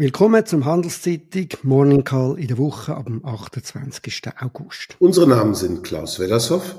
Willkommen zum Handelszeitung Morning Call in der Woche ab dem 28. August. Unsere Namen sind Klaus Wellershoff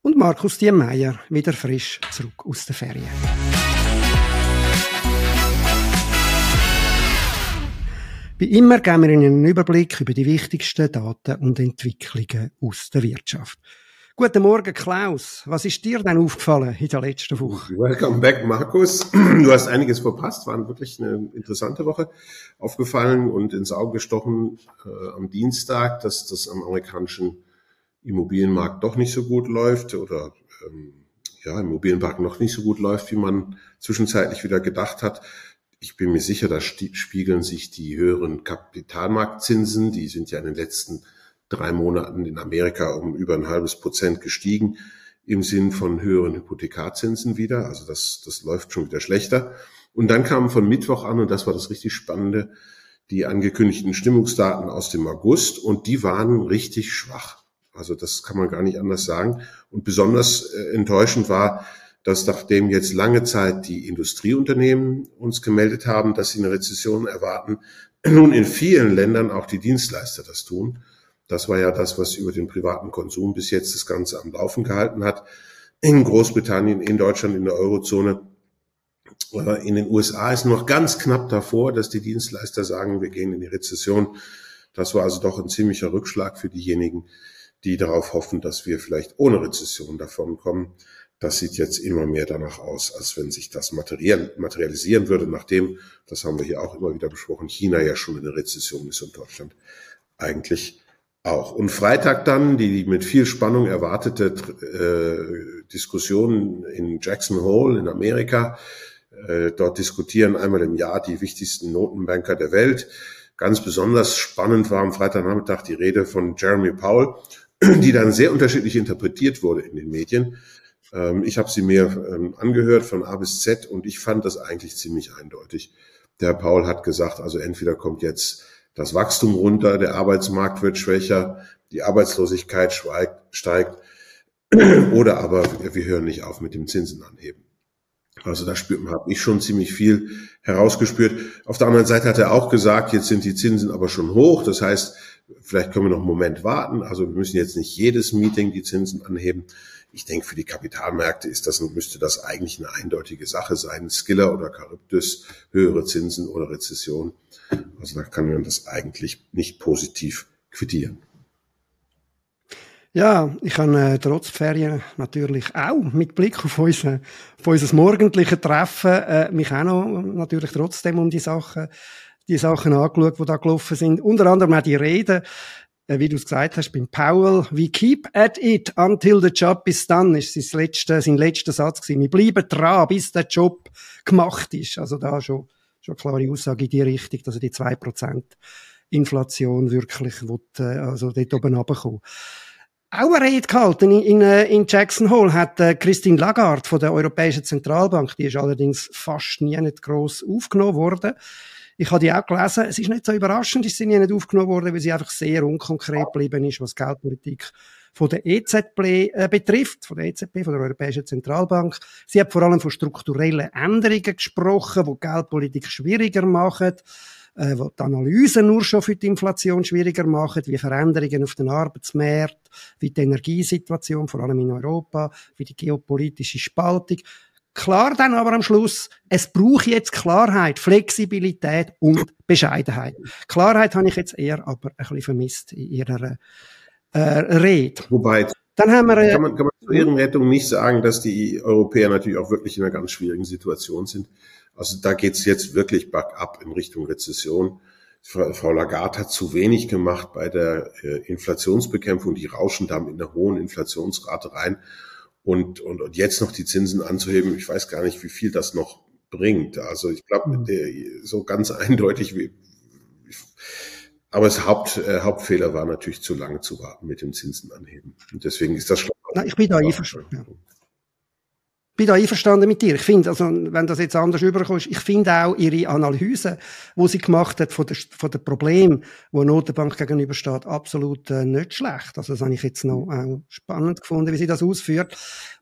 und Markus Diemeyer, wieder frisch zurück aus der Ferien. Wie immer geben wir Ihnen einen Überblick über die wichtigsten Daten und Entwicklungen aus der Wirtschaft. Guten Morgen, Klaus. Was ist dir denn aufgefallen in der letzten Woche? Welcome back, Markus. Du hast einiges verpasst. War wirklich eine interessante Woche. Aufgefallen und ins Auge gestochen äh, am Dienstag, dass das am amerikanischen Immobilienmarkt doch nicht so gut läuft oder ähm, ja, Immobilienmarkt noch nicht so gut läuft, wie man zwischenzeitlich wieder gedacht hat. Ich bin mir sicher, da spiegeln sich die höheren Kapitalmarktzinsen, die sind ja in den letzten drei Monaten in Amerika um über ein halbes Prozent gestiegen im Sinn von höheren Hypothekarzinsen wieder. Also das, das läuft schon wieder schlechter. Und dann kamen von Mittwoch an, und das war das richtig Spannende, die angekündigten Stimmungsdaten aus dem August und die waren richtig schwach. Also das kann man gar nicht anders sagen. Und besonders äh, enttäuschend war, dass nachdem jetzt lange Zeit die Industrieunternehmen uns gemeldet haben, dass sie eine Rezession erwarten, nun in vielen Ländern auch die Dienstleister das tun. Das war ja das, was über den privaten Konsum bis jetzt das Ganze am Laufen gehalten hat. In Großbritannien, in Deutschland, in der Eurozone. In den USA ist noch ganz knapp davor, dass die Dienstleister sagen, wir gehen in die Rezession. Das war also doch ein ziemlicher Rückschlag für diejenigen, die darauf hoffen, dass wir vielleicht ohne Rezession davon kommen. Das sieht jetzt immer mehr danach aus, als wenn sich das materialisieren würde, nachdem, das haben wir hier auch immer wieder besprochen, China ja schon in der Rezession ist und Deutschland eigentlich auch. Und Freitag dann die mit viel Spannung erwartete äh, Diskussion in Jackson Hole in Amerika. Äh, dort diskutieren einmal im Jahr die wichtigsten Notenbanker der Welt. Ganz besonders spannend war am Freitagnachmittag die Rede von Jeremy Powell, die dann sehr unterschiedlich interpretiert wurde in den Medien. Ähm, ich habe sie mir ähm, angehört von A bis Z und ich fand das eigentlich ziemlich eindeutig. Der Paul hat gesagt, also entweder kommt jetzt das Wachstum runter, der Arbeitsmarkt wird schwächer, die Arbeitslosigkeit steigt oder aber wir hören nicht auf mit dem Zinsen anheben. Also da spürt man, habe ich schon ziemlich viel herausgespürt. Auf der anderen Seite hat er auch gesagt, jetzt sind die Zinsen aber schon hoch. Das heißt, vielleicht können wir noch einen Moment warten. Also wir müssen jetzt nicht jedes Meeting die Zinsen anheben. Ich denke, für die Kapitalmärkte ist das, müsste das eigentlich eine eindeutige Sache sein. Skiller oder Charybdis, höhere Zinsen oder Rezession. Also da kann man das eigentlich nicht positiv quittieren. Ja, ich habe äh, trotz Ferien natürlich auch mit Blick auf unser, auf unser morgendliche Treffen äh, mich auch noch natürlich trotzdem um die Sachen, die Sachen angeschaut, die da gelaufen sind. Unter anderem auch die Rede wie du es gesagt hast, beim Powell, we keep at it until the job is done, ist sein letzter, sein letzter Satz gewesen. Wir bleiben dran, bis der Job gemacht ist. Also da schon, schon klare Aussage in die Richtung, dass er die 2% Inflation wirklich will, äh, also dort oben runterkommen. Auch eine Rede gehalten in, in, äh, in Jackson Hole hat Christine Lagarde von der Europäischen Zentralbank, die ist allerdings fast nie nicht gross aufgenommen worden. Ich habe die auch gelesen. Es ist nicht so überraschend, ist sie nicht aufgenommen worden, weil sie einfach sehr unkonkret geblieben ist, was Geldpolitik von der EZB äh, betrifft, von der EZB, von der Europäischen Zentralbank. Sie hat vor allem von strukturellen Änderungen gesprochen, die Geldpolitik schwieriger machen, äh, die die Analysen nur schon für die Inflation schwieriger machen, wie Veränderungen auf den Arbeitsmärkten, wie die Energiesituation, vor allem in Europa, wie die geopolitische Spaltung. Klar dann aber am Schluss, es braucht jetzt Klarheit, Flexibilität und Bescheidenheit. Klarheit habe ich jetzt eher aber ein bisschen vermisst in ihrer äh, Rede. Wobei, dann haben wir, äh, kann, man, kann man zur Ehrenrettung nicht sagen, dass die Europäer natürlich auch wirklich in einer ganz schwierigen Situation sind. Also da geht's jetzt wirklich bergab in Richtung Rezession. Frau Lagarde hat zu wenig gemacht bei der äh, Inflationsbekämpfung. Die rauschen da mit einer hohen Inflationsrate rein und, und, und jetzt noch die Zinsen anzuheben, ich weiß gar nicht, wie viel das noch bringt. Also ich glaube, mhm. so ganz eindeutig wie. Aber das Haupt, äh, Hauptfehler war natürlich zu lange zu warten mit dem Zinsen anheben. Und deswegen ist das schon. Na, ich bin da einverstanden. Ja bin da einverstanden mit dir. Ich finde, also, wenn das jetzt anders überkommt, ich finde auch ihre Analyse, wo sie gemacht hat von der, von der Problem, wo Notenbank gegenübersteht, absolut äh, nicht schlecht. Also, das habe ich jetzt noch äh, spannend gefunden, wie sie das ausführt.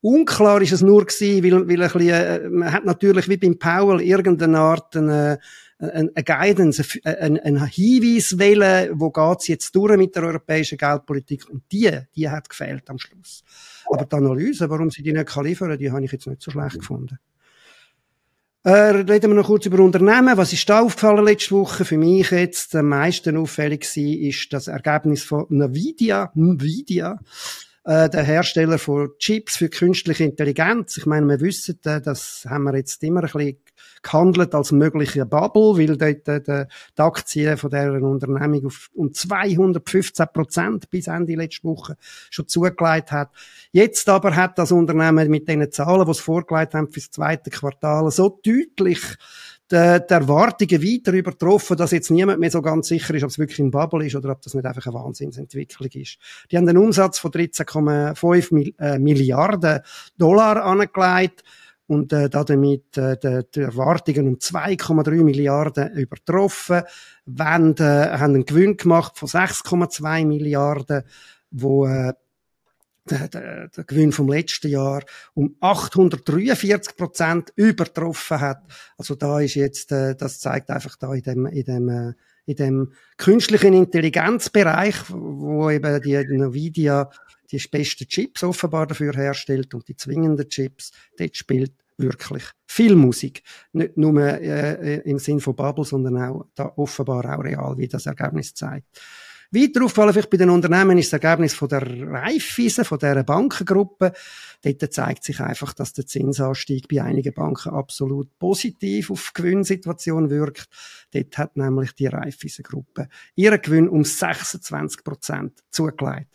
Unklar ist es nur gewesen, weil, weil ein bisschen, äh, man hat natürlich wie beim Powell irgendeine Art eine, eine, eine Guidance, ein, ein Hinweis wählen, wo geht's jetzt durch mit der europäischen Geldpolitik und die, die hat gefehlt am Schluss. Aber die Analyse, warum sie die nicht kann liefern, die habe ich jetzt nicht so schlecht gefunden. Äh, reden wir noch kurz über Unternehmen. Was ist da aufgefallen letzte Woche? Für mich jetzt am meisten auffällig war, ist das Ergebnis von Nvidia. Nvidia äh, der Hersteller von Chips für künstliche Intelligenz. Ich meine, wir wissen, äh, das haben wir jetzt immer ein bisschen gehandelt als mögliche Bubble, weil dort äh, die Aktien von deren Unternehmung auf um 215 Prozent bis Ende letzte Woche schon zugelegt hat. Jetzt aber hat das Unternehmen mit den Zahlen, die es vorgelegt haben für das zweite Quartal, so deutlich die, die Erwartungen weiter übertroffen, dass jetzt niemand mehr so ganz sicher ist, ob es wirklich ein Bubble ist oder ob das nicht einfach eine Wahnsinnsentwicklung ist. Die haben einen Umsatz von 13,5 äh, Milliarden Dollar angelegt und äh, damit äh, die, die Erwartungen um 2,3 Milliarden übertroffen, wenn, äh, haben einen Gewinn gemacht von 6,2 Milliarden, wo äh, der, der, Gewinn vom letzten Jahr um 843 Prozent übertroffen hat. Also da ist jetzt, äh, das zeigt einfach da in dem, in dem, äh, in dem künstlichen Intelligenzbereich, wo eben die Nvidia die besten Chips offenbar dafür herstellt und die zwingenden Chips, dort spielt wirklich viel Musik. Nicht nur äh, im Sinn von Bubble, sondern auch da offenbar auch real, wie das Ergebnis zeigt. Weiter auffallen vielleicht bei den Unternehmen ist das Ergebnis von der Raiffeisen, von dieser Bankengruppe. Dort zeigt sich einfach, dass der Zinsanstieg bei einigen Banken absolut positiv auf die Gewinnsituation wirkt. Dort hat nämlich die Raiffeisen-Gruppe ihren Gewinn um 26 Prozent zugelegt.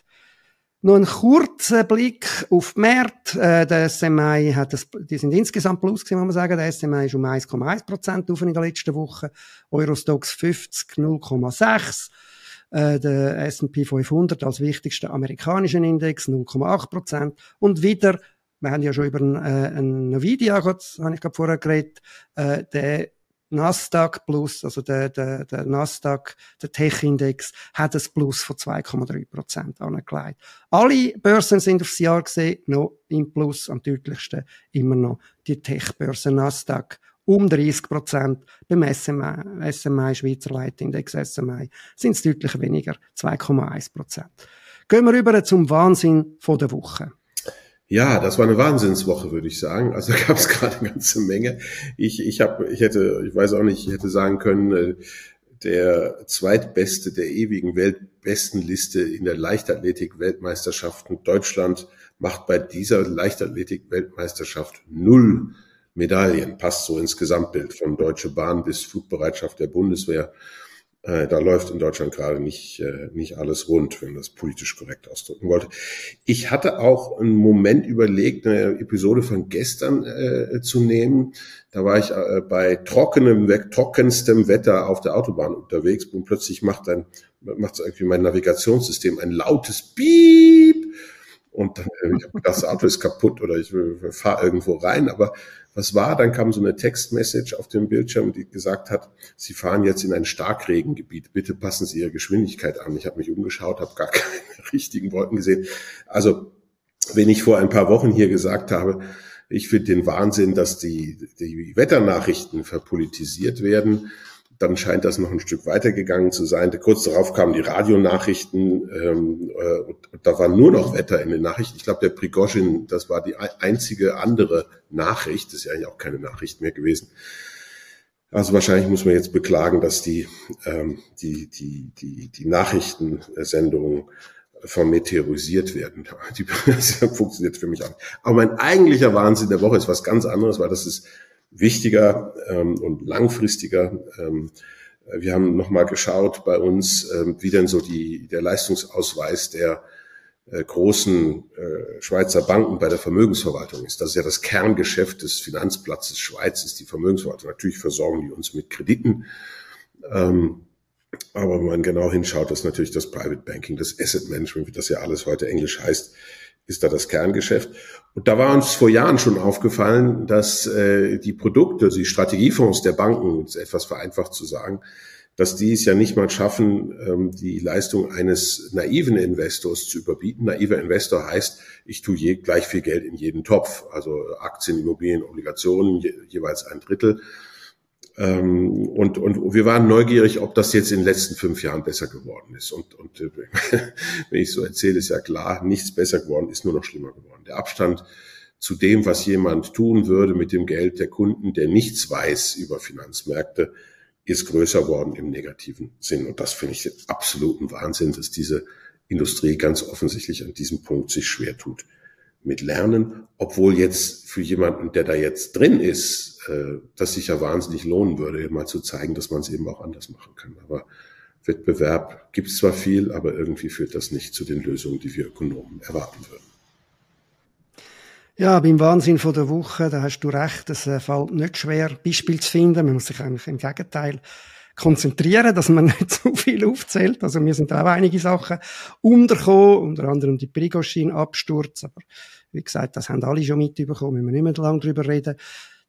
Noch ein kurzer Blick auf die Märkte. Äh, der SMI hat das, die sind insgesamt plus gewesen, muss man sagen. Der SMI ist um 1,1 Prozent auf in der letzten Woche. Eurostox 50 0,6. Äh, der S&P 500 als wichtigster amerikanischen Index 0,8 Prozent. Und wieder, wir haben ja schon über einen, äh, einen Nvidia, habe ich gerade vorher geredet, äh, der Nasdaq Plus, also der, der, der Nasdaq, der Tech-Index, hat ein Plus von 2,3 Prozent angelegt. Alle Börsen sind aufs Jahr gesehen noch im Plus, am deutlichsten immer noch die Tech-Börse Nasdaq um 30 Prozent. Beim SMI, SMI Schweizer Leitindex SMI sind es deutlich weniger, 2,1 Prozent. Gehen wir rüber zum Wahnsinn von der Woche. Ja, das war eine Wahnsinnswoche, würde ich sagen. Also gab es gerade eine ganze Menge. Ich, ich habe, ich hätte, ich weiß auch nicht, ich hätte sagen können, äh, der zweitbeste der ewigen Weltbestenliste in der Leichtathletik-Weltmeisterschaften Deutschland macht bei dieser Leichtathletik-Weltmeisterschaft null Medaillen. Passt so ins Gesamtbild von Deutsche Bahn bis Flugbereitschaft der Bundeswehr. Äh, da läuft in Deutschland gerade nicht, äh, nicht alles rund, wenn man das politisch korrekt ausdrücken wollte. Ich hatte auch einen Moment überlegt, eine Episode von gestern äh, zu nehmen. Da war ich äh, bei trockenem, trockenstem Wetter auf der Autobahn unterwegs und plötzlich macht dann macht irgendwie mein Navigationssystem ein lautes Piep und dann, äh, ich habe das Auto ist kaputt oder ich äh, fahre irgendwo rein, aber was war? Dann kam so eine Textmessage auf dem Bildschirm, die gesagt hat, Sie fahren jetzt in ein Starkregengebiet. Bitte passen Sie Ihre Geschwindigkeit an. Ich habe mich umgeschaut, habe gar keine richtigen Wolken gesehen. Also, wenn ich vor ein paar Wochen hier gesagt habe, ich finde den Wahnsinn, dass die, die Wetternachrichten verpolitisiert werden, dann scheint das noch ein Stück weitergegangen zu sein. Kurz darauf kamen die Radionachrichten ähm, äh, und da war nur noch Wetter in den Nachrichten. Ich glaube, der Prigozhin, das war die einzige andere Nachricht, das ist ja eigentlich auch keine Nachricht mehr gewesen. Also wahrscheinlich muss man jetzt beklagen, dass die, ähm, die, die, die, die Nachrichtensendungen vermeteorisiert werden. Die, das funktioniert für mich auch. Aber mein eigentlicher Wahnsinn der Woche ist was ganz anderes, weil das ist wichtiger ähm, und langfristiger. Ähm, wir haben nochmal geschaut bei uns, ähm, wie denn so die, der Leistungsausweis der äh, großen äh, Schweizer Banken bei der Vermögensverwaltung ist. Das ist ja das Kerngeschäft des Finanzplatzes Schweiz, ist die Vermögensverwaltung. Natürlich versorgen die uns mit Krediten. Ähm, aber wenn man genau hinschaut, ist natürlich das Private Banking, das Asset Management, wie das ja alles heute Englisch heißt, ist da das Kerngeschäft. Und da war uns vor Jahren schon aufgefallen, dass äh, die Produkte, die Strategiefonds der Banken, etwas vereinfacht zu sagen, dass die es ja nicht mal schaffen, ähm, die Leistung eines naiven Investors zu überbieten. Naiver Investor heißt, ich tue je, gleich viel Geld in jeden Topf, also Aktien, Immobilien, Obligationen, je, jeweils ein Drittel. Ähm, und, und wir waren neugierig, ob das jetzt in den letzten fünf Jahren besser geworden ist. Und, und äh, wenn ich so erzähle, ist ja klar, nichts besser geworden, ist nur noch schlimmer geworden. Der Abstand zu dem, was jemand tun würde mit dem Geld der Kunden, der nichts weiß über Finanzmärkte, ist größer worden im negativen Sinn. Und das finde ich absoluten Wahnsinn, dass diese Industrie ganz offensichtlich an diesem Punkt sich schwer tut mit Lernen, obwohl jetzt für jemanden, der da jetzt drin ist, äh, das sich ja wahnsinnig lohnen würde, mal zu zeigen, dass man es eben auch anders machen kann. Aber Wettbewerb gibt es zwar viel, aber irgendwie führt das nicht zu den Lösungen, die wir Ökonomen erwarten würden. Ja, beim Wahnsinn von der Woche, da hast du recht, es äh, fällt nicht schwer, Beispiel zu finden. Man muss sich eigentlich im Gegenteil konzentrieren, dass man nicht zu viel aufzählt. Also mir sind da auch einige Sachen untergekommen, unter anderem die Prigoshin-Absturz, aber wie gesagt, das haben alle schon mitbekommen, müssen wir nicht mehr lange drüber reden.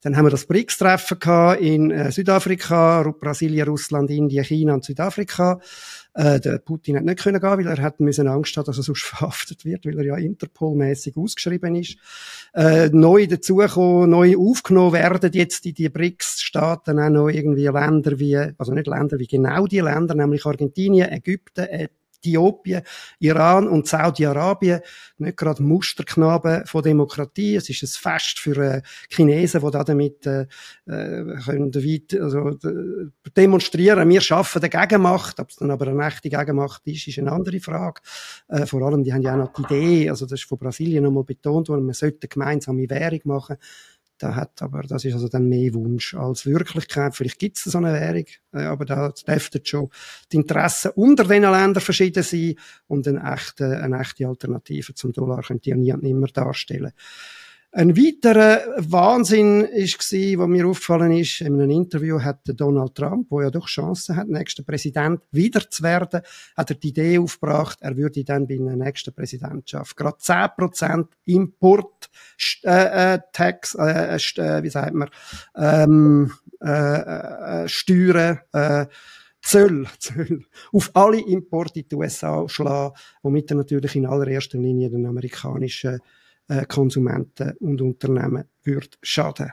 Dann haben wir das BRICS-Treffen in äh, Südafrika, Brasilien, Russland, Indien, China und Südafrika. Äh, der Putin hat nicht können gehen, weil er hat müssen Angst haben, dass er sonst verhaftet wird, weil er ja Interpol-mäßig ausgeschrieben ist. Äh, neu dazugekommen, neu aufgenommen werden jetzt in die BRICS-Staaten auch noch irgendwie Länder wie, also nicht Länder wie genau die Länder, nämlich Argentinien, Ägypten, Äthiopien, Iran und Saudi-Arabien nicht gerade Musterknaben von Demokratie. Es ist ein Fest für äh, Chinesen, die da damit äh, äh können weit, also, demonstrieren. Wir schaffen eine Gegenmacht. Ob es dann aber eine echte Gegenmacht ist, ist eine andere Frage. Äh, vor allem, die haben ja auch noch die Idee, also das ist von Brasilien nochmal betont worden, man sollte gemeinsame Währung machen. Da hat aber, das ist also dann mehr Wunsch als Wirklichkeit. Vielleicht gibt es so eine Währung, äh, aber da dürften schon die Interessen unter den Ländern verschieden sein und eine echte, eine echte Alternative zum Dollar könnte ja niemand immer darstellen. Ein weiterer Wahnsinn ist was mir aufgefallen ist, in einem Interview hat Donald Trump, wo ja doch Chancen hat, nächster Präsident wieder zu werden, hat er die Idee aufgebracht, er würde dann bei der nächsten Präsidentschaft gerade 10% Import äh, äh, Tax, äh, äh, wie sagt man, ähm, äh, äh, Steuern, äh, Zöll, Zöll auf alle Importe in die USA schlagen, womit er natürlich in allererster Linie den amerikanischen äh, Konsumenten und Unternehmen würde schaden.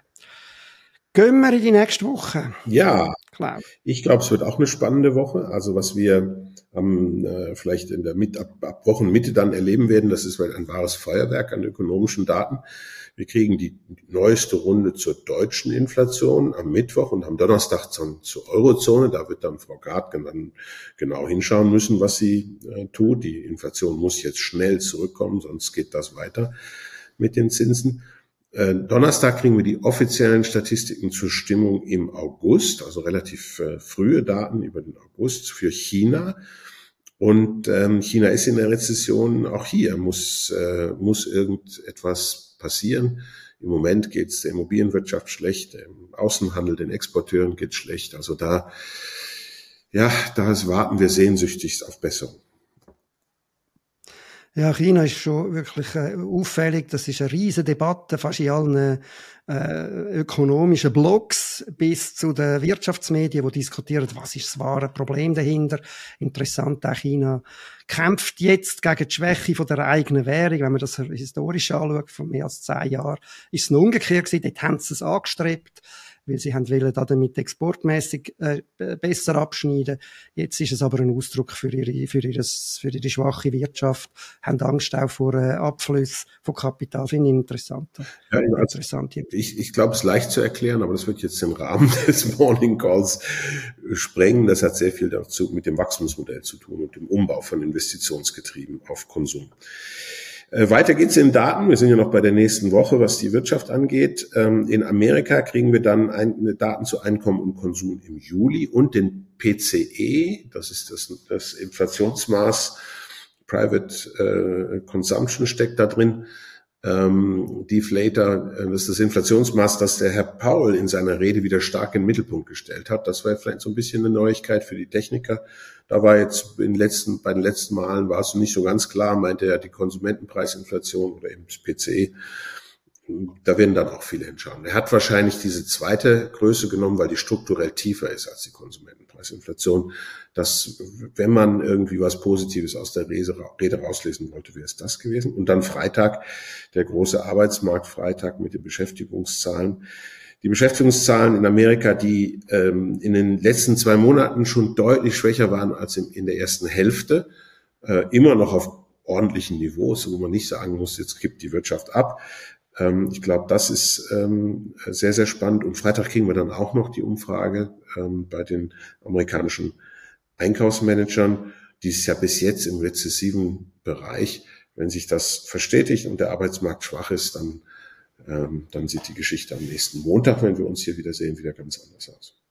Gehen wir in die nächste Woche. Ja, Klar. ich glaube, es wird auch eine spannende Woche. Also was wir ähm, äh, vielleicht in der Mit ab, ab Wochenmitte dann erleben werden, das ist ein wahres Feuerwerk an ökonomischen Daten. Wir kriegen die neueste Runde zur deutschen Inflation am Mittwoch und am Donnerstag zum, zur Eurozone. Da wird dann Frau Gard dann genau hinschauen müssen, was sie äh, tut. Die Inflation muss jetzt schnell zurückkommen, sonst geht das weiter mit den Zinsen. Äh, Donnerstag kriegen wir die offiziellen Statistiken zur Stimmung im August, also relativ äh, frühe Daten über den August für China. Und ähm, China ist in der Rezession. Auch hier muss, äh, muss irgendetwas passieren. Im Moment geht es der Immobilienwirtschaft schlecht, im Außenhandel, den Exporteuren geht schlecht. Also da, ja, da warten wir sehnsüchtig auf Besserung. Ja, China ist schon wirklich äh, auffällig. Das ist eine riesige Debatte, fast in allen äh, ökonomischen Blogs bis zu den Wirtschaftsmedien, die diskutieren, was ist das wahre Problem dahinter. Interessant, auch China kämpft jetzt gegen die Schwäche von der eigenen Währung. Wenn man das historisch anschaut, von mehr als zehn Jahren, ist es umgekehrt gewesen. Dort haben sie es angestrebt weil sie haben wollen damit exportmäßig äh, besser abschneiden. Jetzt ist es aber ein Ausdruck für ihre, für ihres, für ihre schwache Wirtschaft, haben Angst auch vor äh, Abfluss von Kapital. Finde ich interessant. Ja, also interessant ich, ich glaube, es ist leicht zu erklären, aber das wird jetzt den Rahmen des Morning Calls sprengen. Das hat sehr viel dazu mit dem Wachstumsmodell zu tun und dem Umbau von Investitionsgetrieben auf Konsum. Äh, weiter geht's in Daten. Wir sind ja noch bei der nächsten Woche, was die Wirtschaft angeht. Ähm, in Amerika kriegen wir dann Daten zu Einkommen und Konsum im Juli und den PCE, das ist das, das Inflationsmaß, Private äh, Consumption steckt da drin ähm, Deflator, äh, das ist das Inflationsmaß, das der Herr Paul in seiner Rede wieder stark in den Mittelpunkt gestellt hat. Das war vielleicht so ein bisschen eine Neuigkeit für die Techniker. Da war jetzt in den letzten, bei den letzten Malen war es nicht so ganz klar, meinte er die Konsumentenpreisinflation oder eben das PCE. Da werden dann auch viele hinschauen. Er hat wahrscheinlich diese zweite Größe genommen, weil die strukturell tiefer ist als die Konsumentenpreisinflation. Dass, wenn man irgendwie was Positives aus der Rede rauslesen wollte, wäre es das gewesen. Und dann Freitag, der große Arbeitsmarkt Freitag mit den Beschäftigungszahlen. die Beschäftigungszahlen in Amerika, die ähm, in den letzten zwei Monaten schon deutlich schwächer waren als in, in der ersten Hälfte, äh, immer noch auf ordentlichen Niveaus, wo man nicht sagen muss, jetzt kippt die Wirtschaft ab. Ähm, ich glaube, das ist ähm, sehr, sehr spannend. Und Freitag kriegen wir dann auch noch die Umfrage ähm, bei den amerikanischen Einkaufsmanagern, die ist ja bis jetzt im rezessiven Bereich. Wenn sich das verstetigt und der Arbeitsmarkt schwach ist, dann, ähm, dann sieht die Geschichte am nächsten Montag, wenn wir uns hier wieder sehen, wieder ganz anders aus.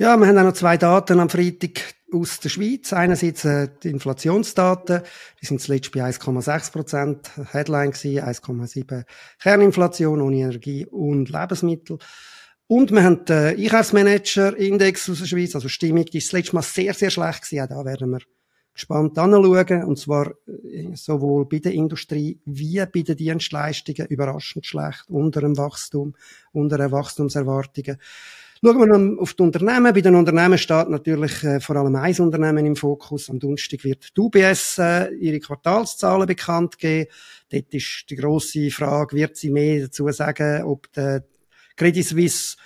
Ja, wir haben auch noch zwei Daten am Freitag aus der Schweiz. Einerseits äh, die Inflationsdaten, die sind zuletzt bei 1,6 Prozent, Headline gewesen, 1,7 Kerninflation ohne Energie und Lebensmittel. Und wir haben den Einkaufsmanager-Index aus der Schweiz, also Stimmung, die ist das letzte Mal sehr, sehr schlecht gewesen. Auch da werden wir gespannt anschauen. Und zwar äh, sowohl bei der Industrie wie bei den Dienstleistungen überraschend schlecht, unter dem Wachstum, unter den Wachstumserwartungen. Schauen wir noch auf die Unternehmen. Bei den Unternehmen steht natürlich äh, vor allem ein Unternehmen im Fokus. Am Donnerstag wird die UBS äh, ihre Quartalszahlen bekannt geben. Dort ist die grosse Frage, wird sie mehr dazu sagen, ob der Credit Suisse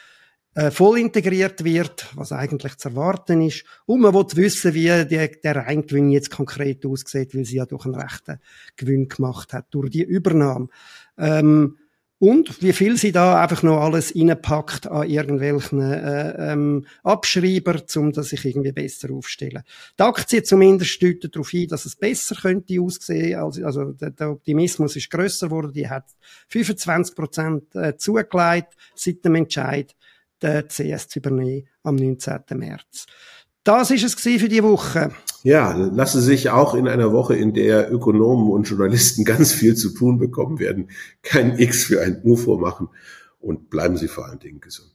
äh, voll integriert wird, was eigentlich zu erwarten ist. Und man will wissen, wie die, der Reingewinn jetzt konkret aussieht, weil sie ja durch einen rechten Gewinn gemacht hat, durch die Übernahme. Ähm, und wie viel sie da einfach noch alles reinpackt an irgendwelchen äh, ähm, Abschreiber, um das sich irgendwie besser aufstellen. Die Aktie zumindest deutet darauf ein, dass es besser könnte aussehen. Also, also der, der Optimismus ist grösser geworden. Die hat 25 Prozent äh, zugelegt seit dem Entscheid, den CS zu übernehmen am 19. März. Das ist es für die Woche. Ja, lasse sich auch in einer Woche, in der Ökonomen und Journalisten ganz viel zu tun bekommen werden, kein X für ein U vormachen und bleiben Sie vor allen Dingen gesund.